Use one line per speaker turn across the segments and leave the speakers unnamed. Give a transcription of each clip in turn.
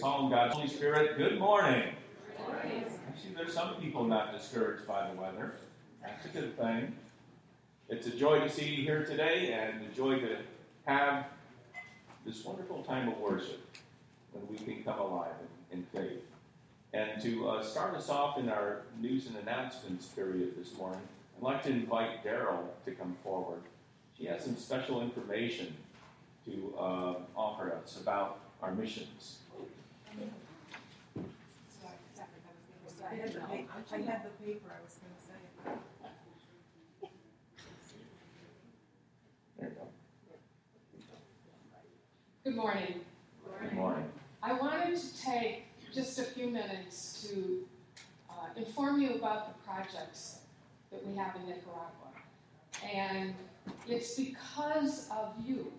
Psalm, God's Holy Spirit, good morning. Actually, there's some people not discouraged by the weather. That's a good thing. It's a joy to see you here today and a joy to have this wonderful time of worship when we can come alive in, in faith. And to uh, start us off in our news and announcements period this morning, I'd like to invite Daryl to come forward. She has some special information to uh, offer us about our missions.
I had the paper, I had the paper, I was gonna say.
There you go.
Good morning.
Good morning.
I wanted to take just a few minutes to uh, inform you about the projects that we have in Nicaragua. And it's because of you,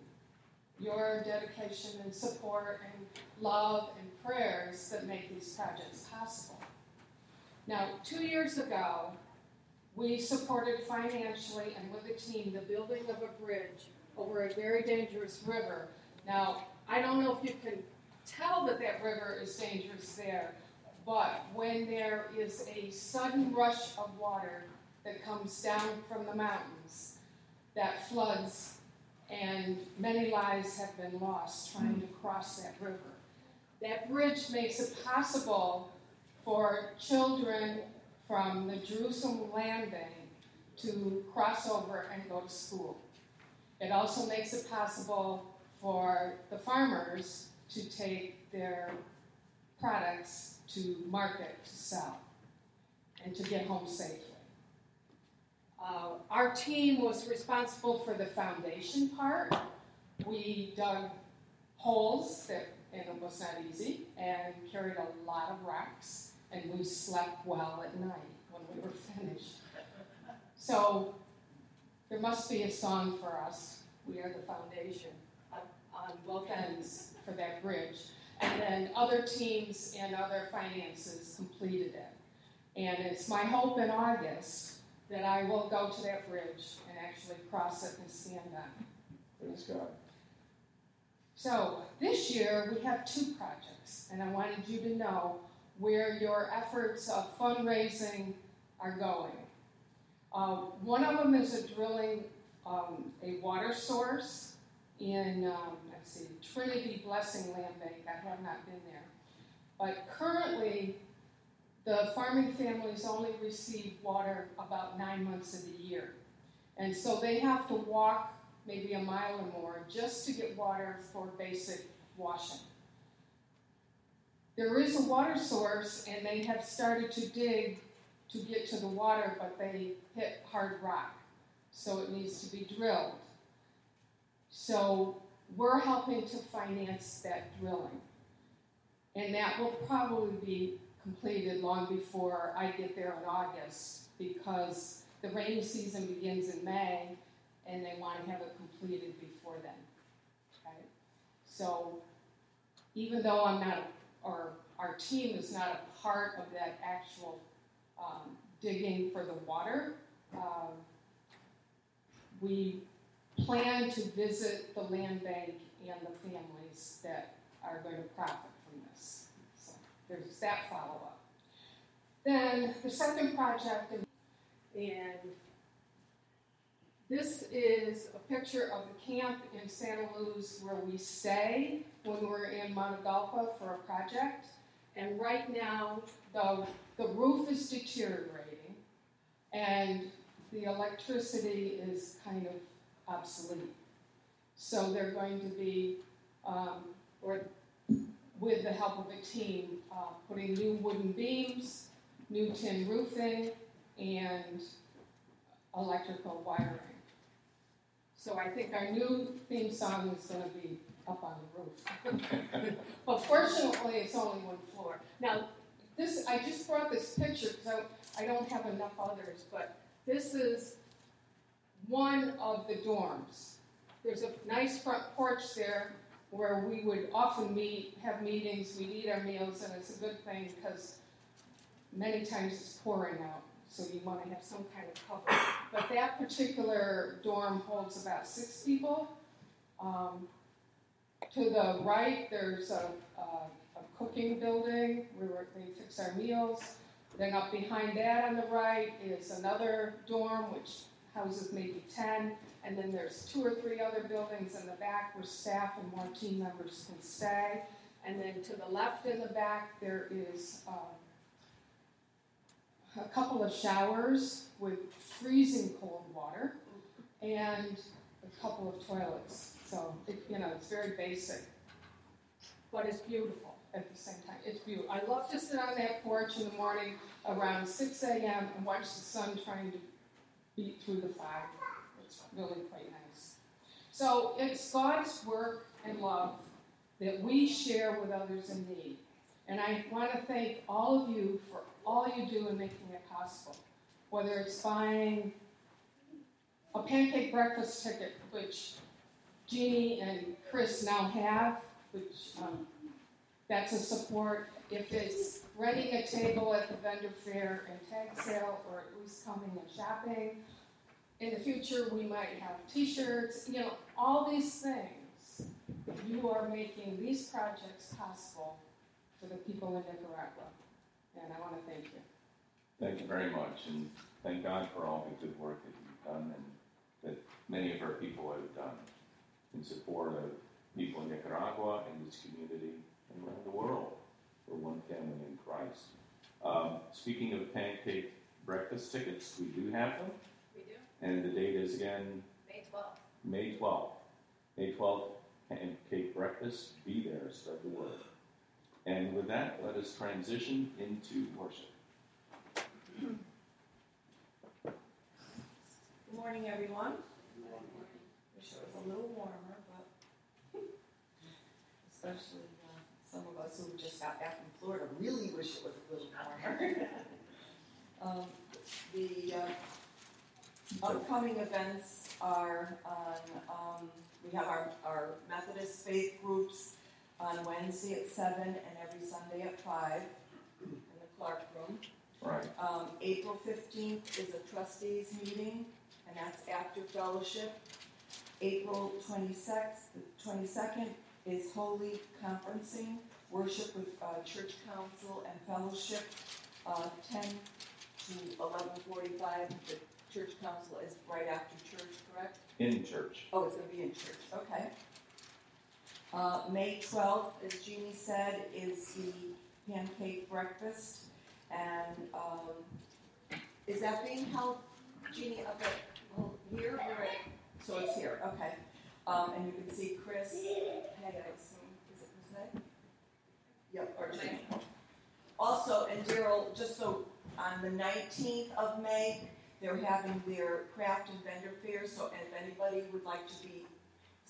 your dedication and support and love and prayers that make these projects possible. Now, two years ago, we supported financially and with a team the building of a bridge over a very dangerous river. Now, I don't know if you can tell that that river is dangerous there, but when there is a sudden rush of water that comes down from the mountains, that floods, and many lives have been lost trying to cross that river. That bridge makes it possible for children from the Jerusalem land bank to cross over and go to school. It also makes it possible for the farmers to take their products to market to sell and to get home safely. Uh, our team was responsible for the foundation part. We dug holes that, and it was not easy, and carried a lot of rocks, and we slept well at night when we were finished. So there must be a song for us. We are the foundation on both ends for that bridge. And then other teams and other finances completed it. And it's my hope in August that I will go to that bridge and actually cross it and stand on it.
Praise God.
So this year we have two projects, and I wanted you to know where your efforts of fundraising are going. Uh, one of them is a drilling um, a water source in, um, let's see, Trinity Blessing Land Bank. I have not been there. But currently, the farming families only receive water about nine months of the year. And so they have to walk maybe a mile or more just to get water for basic washing. There is a water source, and they have started to dig to get to the water, but they hit hard rock, so it needs to be drilled. So we're helping to finance that drilling. And that will probably be completed long before I get there in August because the rainy season begins in May and they want to have it completed before then. Okay? So even though I'm not, or our team is not a part of that actual um, digging for the water, um, we plan to visit the land bank and the families that are going to profit from this. So there's that follow up. Then the second project, and this is a picture of the camp in Santa Luz where we stay when we're in Matagalpa for a project. And right now, the, the roof is deteriorating and the electricity is kind of obsolete. So they're going to be, um, or with the help of a team, uh, putting new wooden beams, new tin roofing, and electrical wiring. So I think our new theme song is going to be up on the roof. but fortunately, it's only one floor. Now, this I just brought this picture because I, don't have enough others, but this is one of the dorms. There's a nice front porch there where we would often meet, have meetings, we'd eat our meals, and it's a good thing because many times it's pouring out, so you want to have some kind of cover. But that particular dorm holds about six people. Um, to the right, there's a, a, a cooking building where they fix our meals. Then up behind that on the right is another dorm which houses maybe 10. And then there's two or three other buildings in the back where staff and more team members can stay. And then to the left in the back, there is um, a couple of showers with freezing cold water and a couple of toilets. So, it, you know, it's very basic, but it's beautiful at the same time. It's beautiful. I love to sit on that porch in the morning around 6 a.m. and watch the sun trying to beat through the fog. It's really quite nice. So, it's God's work and love that we share with others in need. And I want to thank all of you for all you do in making it possible. Whether it's buying a pancake breakfast ticket, which Jeannie and Chris now have, which um, that's a support. If it's renting a table at the vendor fair and tag sale, or at least coming and shopping. In the future, we might have T-shirts. You know, all these things. You are making these projects possible for the people in Nicaragua, and I want to thank you.
Thank you very much, and thank God for all the good work that you've done and that many of our people have done in support of people in Nicaragua and this community and around the world. for one family in Christ. Um, speaking of pancake breakfast tickets, we do have them,
We do,
and the date is again
May twelfth.
May 12th. May 12th, pancake breakfast. Be there, spread the word. And with that, let us transition into worship.
Good morning, everyone. Wish it was a little warmer, but especially uh, some of us who just got back from Florida really wish it was a little warmer. um, the uh, upcoming events are on, um, we have our, our Methodist faith groups on Wednesday at 7 and every Sunday at 5 in the Clark Room.
Right.
Um, April fifteenth is a trustees meeting, and that's after fellowship. April twenty-sixth, twenty-second is holy conferencing, worship with, uh, church council and fellowship, uh, ten to eleven forty-five. The church council is right after church, correct?
In church.
Oh, it's gonna be in church, okay. Uh, May twelfth, as Jeannie said, is the pancake breakfast. And, um, is that being held, Jeannie, up at, well, here or at, so it's here, okay. Um, and you can see Chris, hey, I assume, is it Chris Yep, or Jeannie. Also, and Daryl, just so, on the nineteenth of May, they're having their craft and vendor fair, so if anybody would like to be,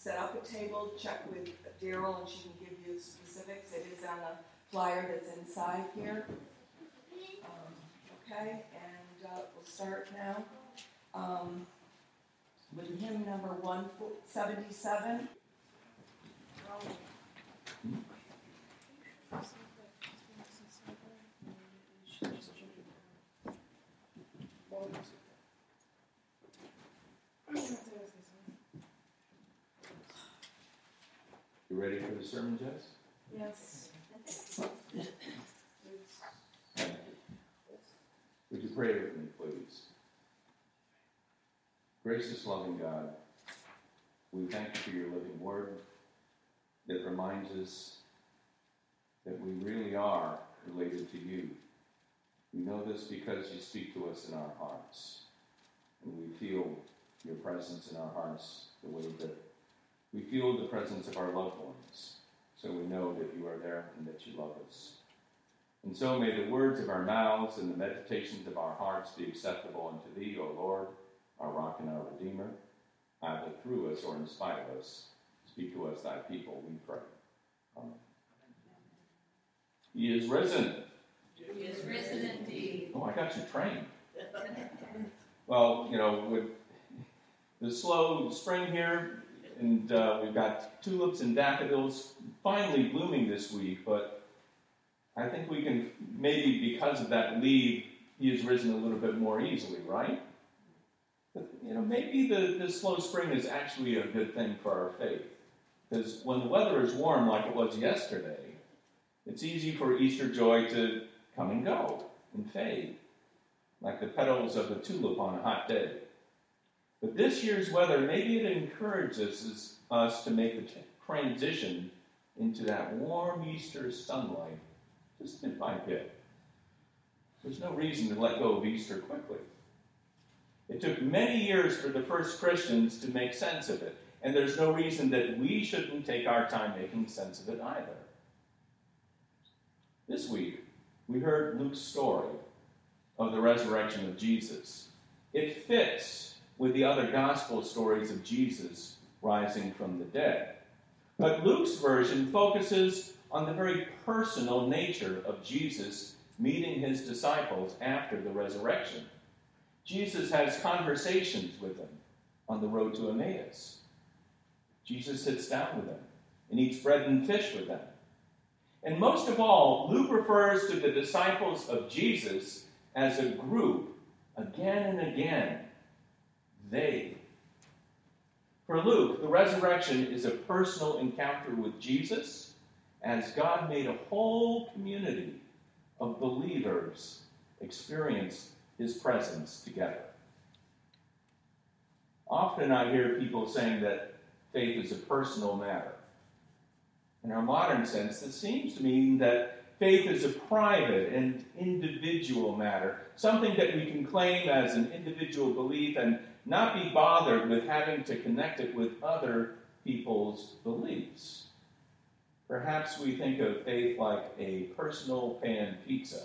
set up a table, check with Daryl and she can give you the specifics. It is on the flyer that's inside here. Um, Okay, and uh, we'll start now um, with hymn number one seventy-seven.
You ready for the sermon, Jess?
Yes.
Thank you. Would you pray with me, please? Gracious, loving God, we thank you for your living word that reminds us that we really are related to you. We know this because you speak to us in our hearts, and we feel your presence in our hearts the way that we feel the presence of our loved ones. So we know that you are there and that you love us. And so may the words of our mouths and the meditations of our hearts be acceptable unto thee, O Lord, our rock and our redeemer. Either through us or in spite of us, speak to us, thy people, we pray. Amen. He is risen.
He is risen indeed.
Oh, I got you trained. Well, you know, with the slow spring here, and uh, we've got tulips and daffodils finally blooming this week, but I think we can maybe because of that leave, he has risen a little bit more easily, right? But, you know, maybe the, the slow spring is actually a good thing for our faith. Because when the weather is warm like it was yesterday, It's easy for Easter joy to come and go and fade, like the petals of a tulip on a hot day. But this year's weather, maybe it encourages us to make the transition into that warm Easter sunlight just bit by bit. There's no reason to let go of Easter quickly. It took many years for the first Christians to make sense of it, and there's no reason that we shouldn't take our time making sense of it either. This week, we heard Luke's story of the resurrection of Jesus. It fits with the other gospel stories of Jesus rising from the dead. But Luke's version focuses on the very personal nature of Jesus meeting his disciples after the resurrection. Jesus has conversations with them on the road to Emmaus. Jesus sits down with them and eats bread and fish with them. And most of all, Luke refers to the disciples of Jesus as a group again and again. They. For Luke, the resurrection is a personal encounter with Jesus as God made a whole community of believers experience his presence together. Often I hear people saying that faith is a personal matter. In our modern sense, this seems to mean that faith is a private and individual matter, something that we can claim as an individual belief and not be bothered with having to connect it with other people's beliefs. Perhaps we think of faith like a personal pan pizza,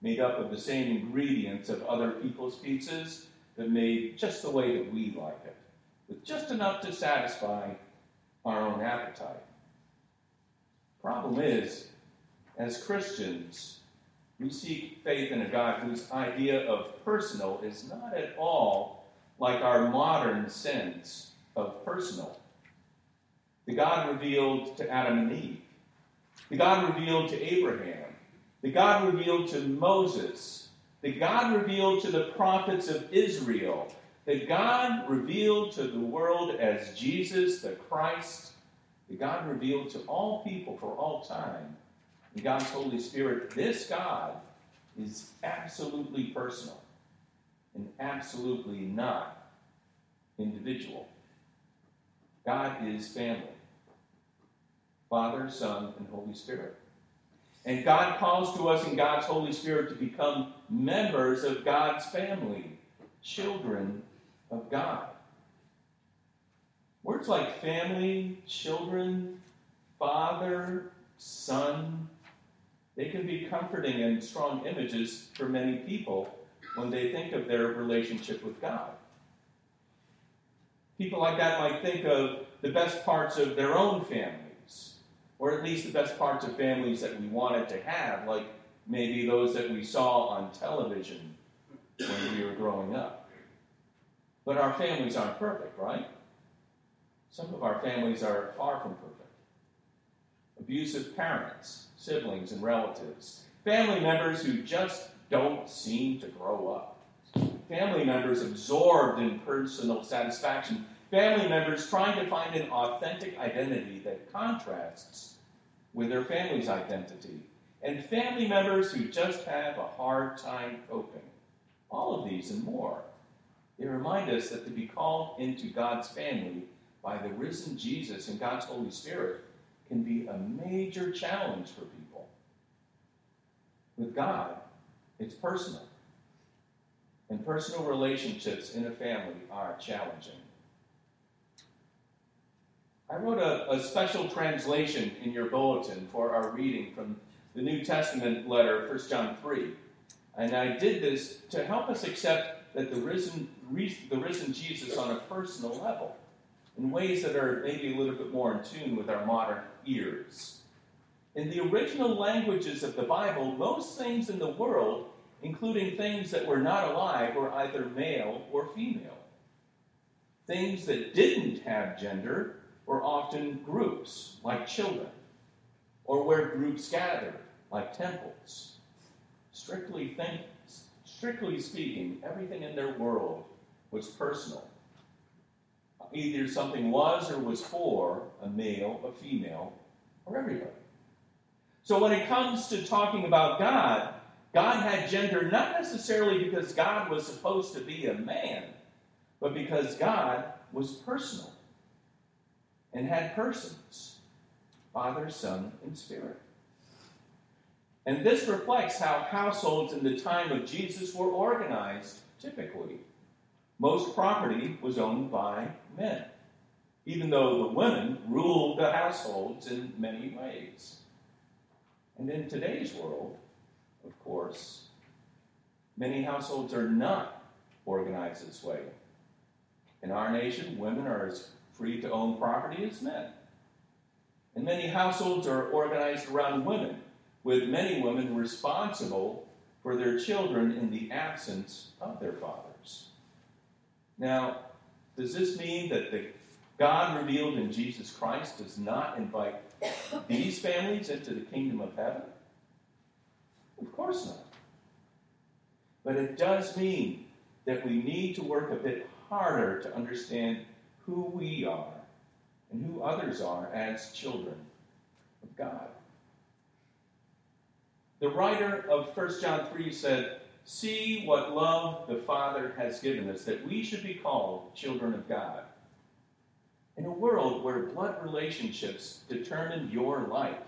made up of the same ingredients of other people's pizzas, but made just the way that we like it, with just enough to satisfy our own appetite. Problem is, as Christians, we seek faith in a God whose idea of personal is not at all like our modern sense of personal. The God revealed to Adam and Eve, the God revealed to Abraham, the God revealed to Moses, the God revealed to the prophets of Israel, the God revealed to the world as Jesus, the Christ, the God revealed to all people for all time, the God's Holy Spirit. This God is absolutely personal and absolutely not individual. God is family Father, Son, and Holy Spirit. And God calls to us in God's Holy Spirit to become members of God's family, children of God. Words like family, children, father, son, they can be comforting and strong images for many people when they think of their relationship with God. People like that might think of the best parts of their own families, or at least the best parts of families that we wanted to have, like maybe those that we saw on television when we were growing up. But our families aren't perfect, right? Some of our families are far from perfect. Abusive parents, siblings, and relatives, family members who just don't seem to grow up family members absorbed in personal satisfaction, family members trying to find an authentic identity that contrasts with their family's identity, and family members who just have a hard time coping. All of these and more. They remind us that to be called into God's family by the risen Jesus and God's Holy Spirit can be a major challenge for people. With God, it's personal and personal relationships in a family are challenging. I wrote a, a, special translation in your bulletin for our reading from the New Testament letter, 1 John 3. And I did this to help us accept that the risen, the risen Jesus on a personal level, in ways that are maybe a little bit more in tune with our modern ears. In the original languages of the Bible, most things in the world including things that were not alive were either male or female. Things that didn't have gender were often groups, like children, or where groups gathered, like temples. Strictly, think, strictly speaking, everything in their world was personal. Either something was or was for a male, a female, or everybody. So when it comes to talking about God, God had gender not necessarily because God was supposed to be a man, but because God was personal and had persons Father, Son, and Spirit. And this reflects how households in the time of Jesus were organized typically. Most property was owned by men, even though the women ruled the households in many ways. And in today's world, of course, many households are not organized this way. In our nation, women are as free to own property as men. And many households are organized around women, with many women responsible for their children in the absence of their fathers. Now, does this mean that the God revealed in Jesus Christ does not invite these families into the kingdom of heaven? Of course not. But it does mean that we need to work a bit harder to understand who we are and who others are as children of God. The writer of 1 John 3 said, See what love the Father has given us, that we should be called children of God. In a world where blood relationships determine your life,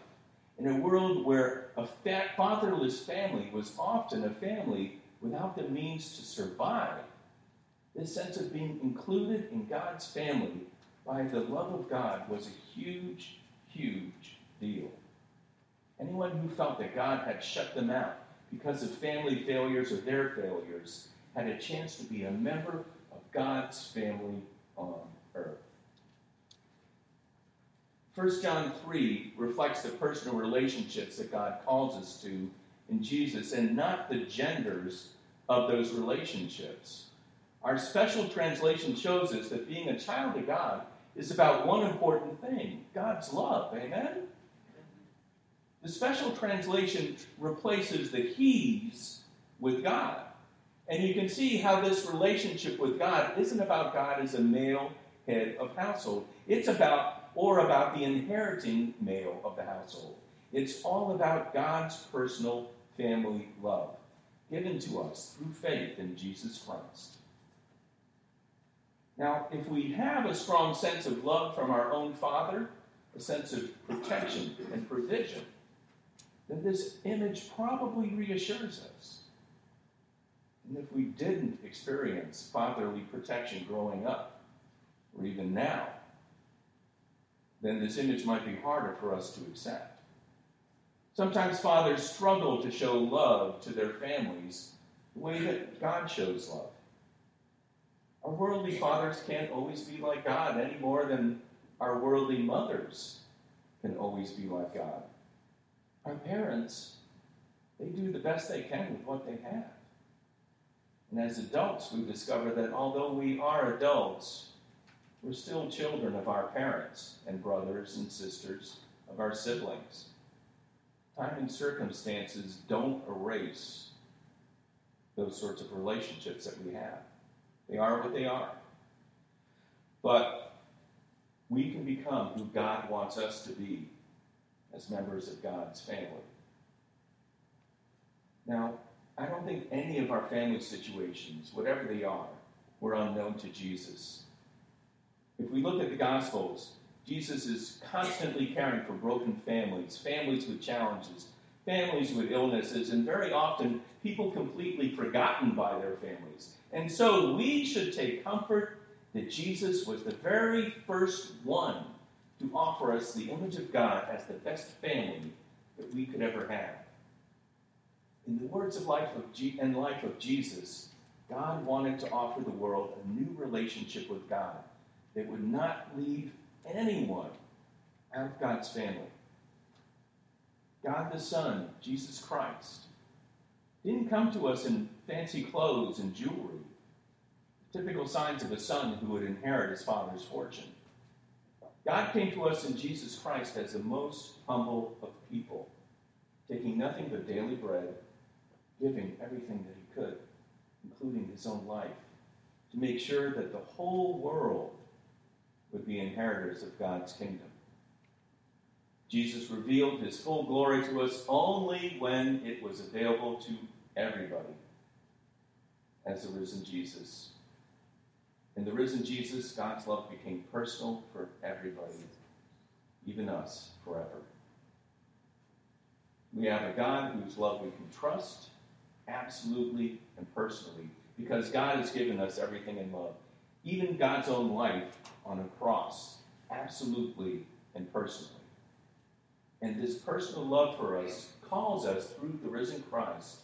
in a world where a fatherless family was often a family without the means to survive, this sense of being included in God's family by the love of God was a huge, huge deal. Anyone who felt that God had shut them out because of family failures or their failures had a chance to be a member of God's family on earth. 1 John 3 reflects the personal relationships that God calls us to in Jesus and not the genders of those relationships. Our special translation shows us that being a child of God is about one important thing God's love. Amen? The special translation replaces the he's with God. And you can see how this relationship with God isn't about God as a male head of household. It's about, or about the inheriting male of the household. It's all about God's personal family love given to us through faith in Jesus Christ. Now, if we have a strong sense of love from our own Father, a sense of protection and provision, then this image probably reassures us. And if we didn't experience fatherly protection growing up, or even now, then this image might be harder for us to accept. Sometimes fathers struggle to show love to their families the way that God shows love. Our worldly fathers can't always be like God any more than our worldly mothers can always be like God. Our parents, they do the best they can with what they have. And as adults, we discover that although we are adults, we're still children of our parents and brothers and sisters, of our siblings. Time and circumstances don't erase those sorts of relationships that we have. They are what they are. But we can become who God wants us to be as members of God's family. Now, I don't think any of our family situations, whatever they are, were unknown to Jesus. If we look at the Gospels, Jesus is constantly caring for broken families, families with challenges, families with illnesses, and very often people completely forgotten by their families. And so we should take comfort that Jesus was the very first one to offer us the image of God as the best family that we could ever have. In the words of life of G- and life of Jesus, God wanted to offer the world a new relationship with God that would not leave anyone out of God's family. God the Son, Jesus Christ, didn't come to us in fancy clothes and jewelry, typical signs of a son who would inherit his father's fortune. God came to us in Jesus Christ as the most humble of people, taking nothing but daily bread, giving everything that he could, including his own life, to make sure that the whole world would be inheritors of God's kingdom. Jesus revealed his full glory to us only when it was available to everybody as the risen Jesus. In the risen Jesus, God's love became personal for everybody, even us, forever. We have a God whose love we can trust absolutely and personally because God has given us everything in love, even God's own life on a cross, absolutely and personally. And this personal love for us calls us through the risen Christ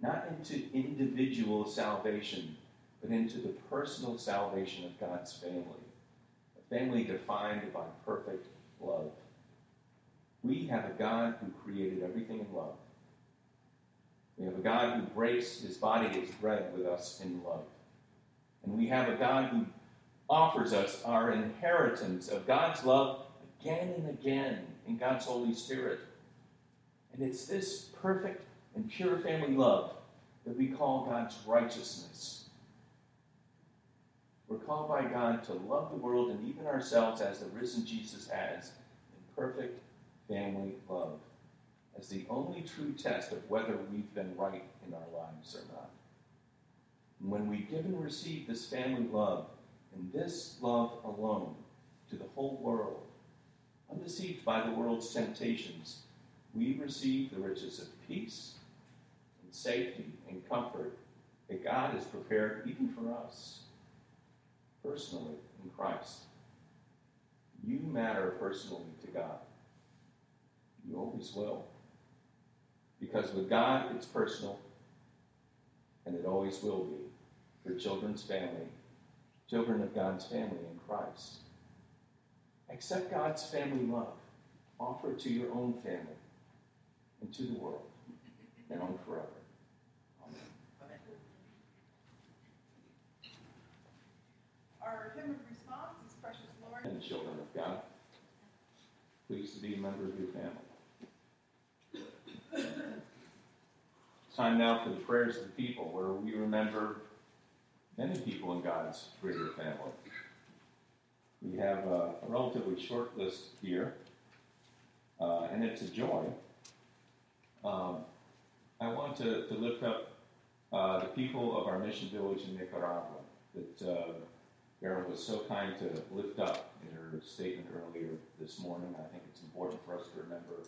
not into individual salvation, but into the personal salvation of God's family, a family defined by perfect love. We have a God who created everything in love. We have a God who breaks his body as bread with us in love. And we have a God who offers us our inheritance of God's love again and again in God's Holy Spirit. And it's this perfect and pure family love that we call God's righteousness. We're called by God to love the world and even ourselves as the risen Jesus has in perfect family love as the only true test of whether we've been right in our lives or not. When we give and receive this family love and this love alone to the whole world, undeceived by the world's temptations, we receive the riches of peace and safety and comfort that God has prepared even for us personally in Christ. You matter personally to God. You always will. Because with God, it's personal, and it always will be children's family, children of God's family in Christ. Accept God's family love. Offer it to your own family and to the world, now and forever. Amen.
Our hymn of response is Precious Lord.
And children of God, pleased to be a member of your family. It's time now for the prayers of the people, where we remember many people in God's greater family. We have a, relatively short list here, uh, and it's a joy. Um, I want to, to lift up uh, the people of our mission village in Nicaragua that uh, was so kind to lift up in her statement earlier this morning. I think it's important for us to remember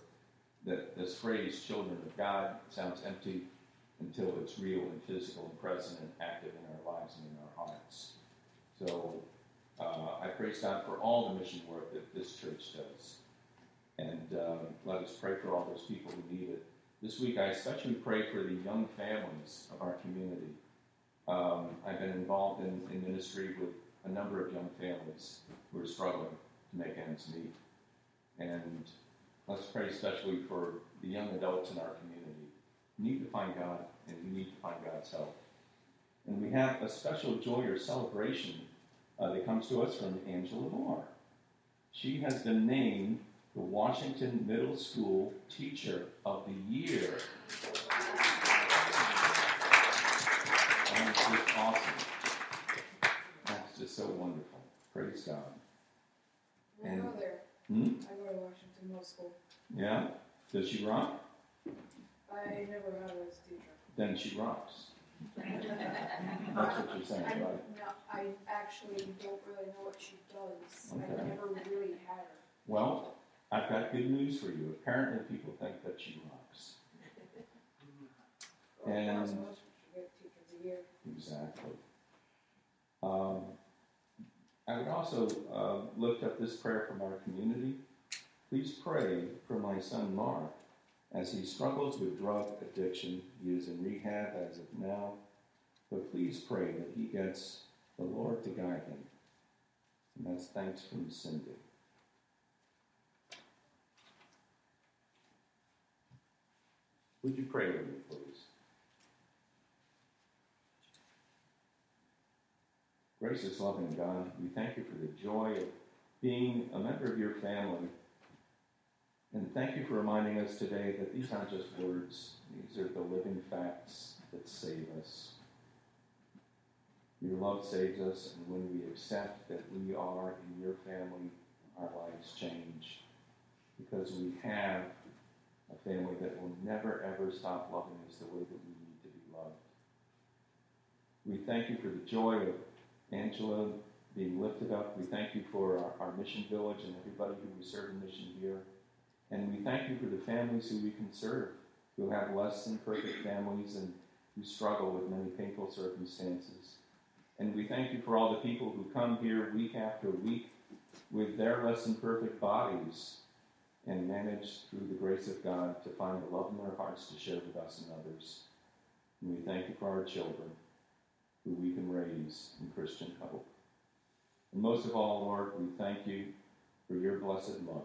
that this phrase, children of God, sounds empty until it's real and physical and present and active in our lives and in our hearts. So uh, I praise God for all the mission work that this church does. And uh, let us pray for all those people who need it. This week, I especially pray for the young families of our community. Um, I've been involved in, in ministry with a number of young families who are struggling to make ends meet. And let's pray especially for the young adults in our community. Need to find God, and we need to find God's help. And we have a special joy or celebration uh, that comes to us from Angela Moore. She has been named the Washington Middle School Teacher of the Year. That's just awesome. That's just so wonderful. Praise God.
I
And-
go there.
Hmm?
I go to Washington Middle School.
Yeah? Does she rock?
I never had a teacher.
Then she rocks. That's what you're saying,
I,
right?
no, I actually don't really know what she does.
Okay.
I never really had her.
Well, I've got good news for you. Apparently, people think that she rocks.
Well,
And-
most of us should get teacher of the year.
Exactly. Um, I would also uh, lift up this prayer from our community. Please pray for my son Mark as he struggles with drug addiction. He is in rehab as of now, but please pray that he gets the Lord to guide him. And that's thanks from Cindy. Would you pray with me, please? Gracious, loving God, we thank you for the joy of being a member of your family. And thank you for reminding us today that these aren't just words, these are the living facts that save us. Your love saves us, and when we accept that we are in your family, our lives change. because we have a family that will never, ever stop loving us the way that we need to be loved. We thank you for the joy of Angela being lifted up. We thank you for our, our mission village and everybody who we serve in mission here. And we thank you for the families who we can serve, who have less than perfect families and who struggle with many painful circumstances. And we thank you for all the people who come here week after week with their less than perfect bodies and manage through the grace of God to find the love in their hearts to share with us and others. And we thank you for our children who we can raise in Christian hope. And most of all, Lord, we thank you for your blessed love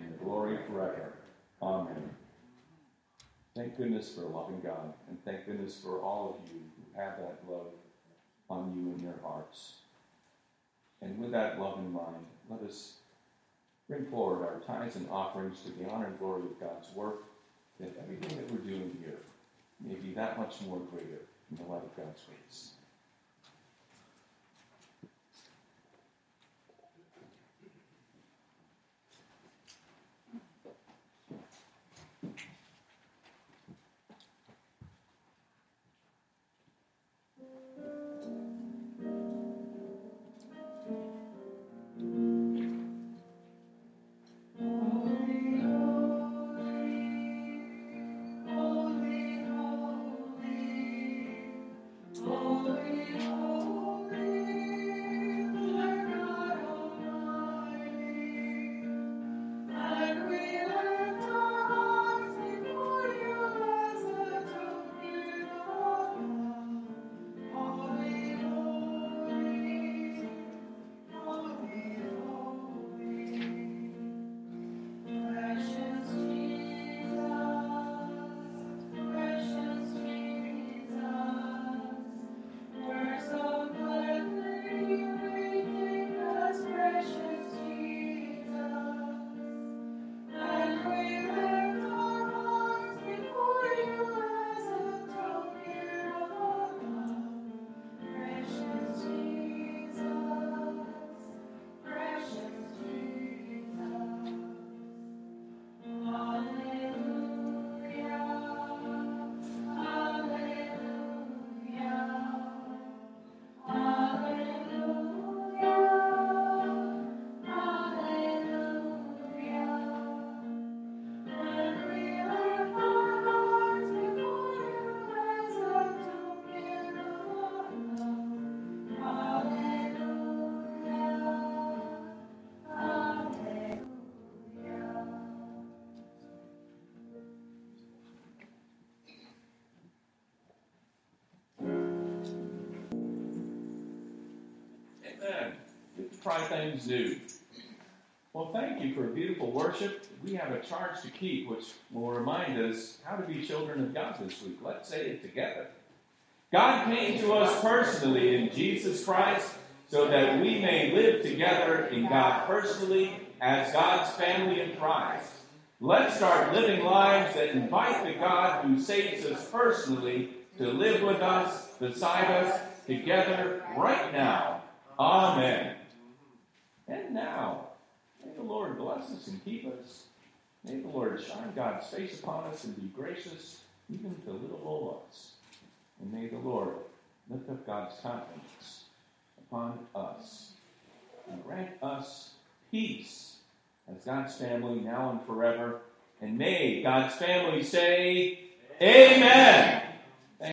and glory forever. Amen. Thank goodness for a loving God, and thank goodness for all of you who have that love on you in your hearts. And with that love in mind, let us bring forward our tithes and offerings to the honor and glory of God's work, that everything that we're doing here may be that much more greater in the light of God's grace. Try things new. Well, thank you for a beautiful worship. We have a charge to keep, which will remind us how to be children of God this week. Let's say it together. God came to us personally in Jesus Christ so that we may live together in God personally as God's family in Christ. Let's start living lives that invite the God who saves us personally to live with us, beside us, together, right now. Amen. And now, may the Lord bless us and keep us. May the Lord shine God's face upon us and be gracious even to little old us. And may the Lord lift up God's countenance upon us and grant us peace as God's family now and forever. And may God's family say, Amen.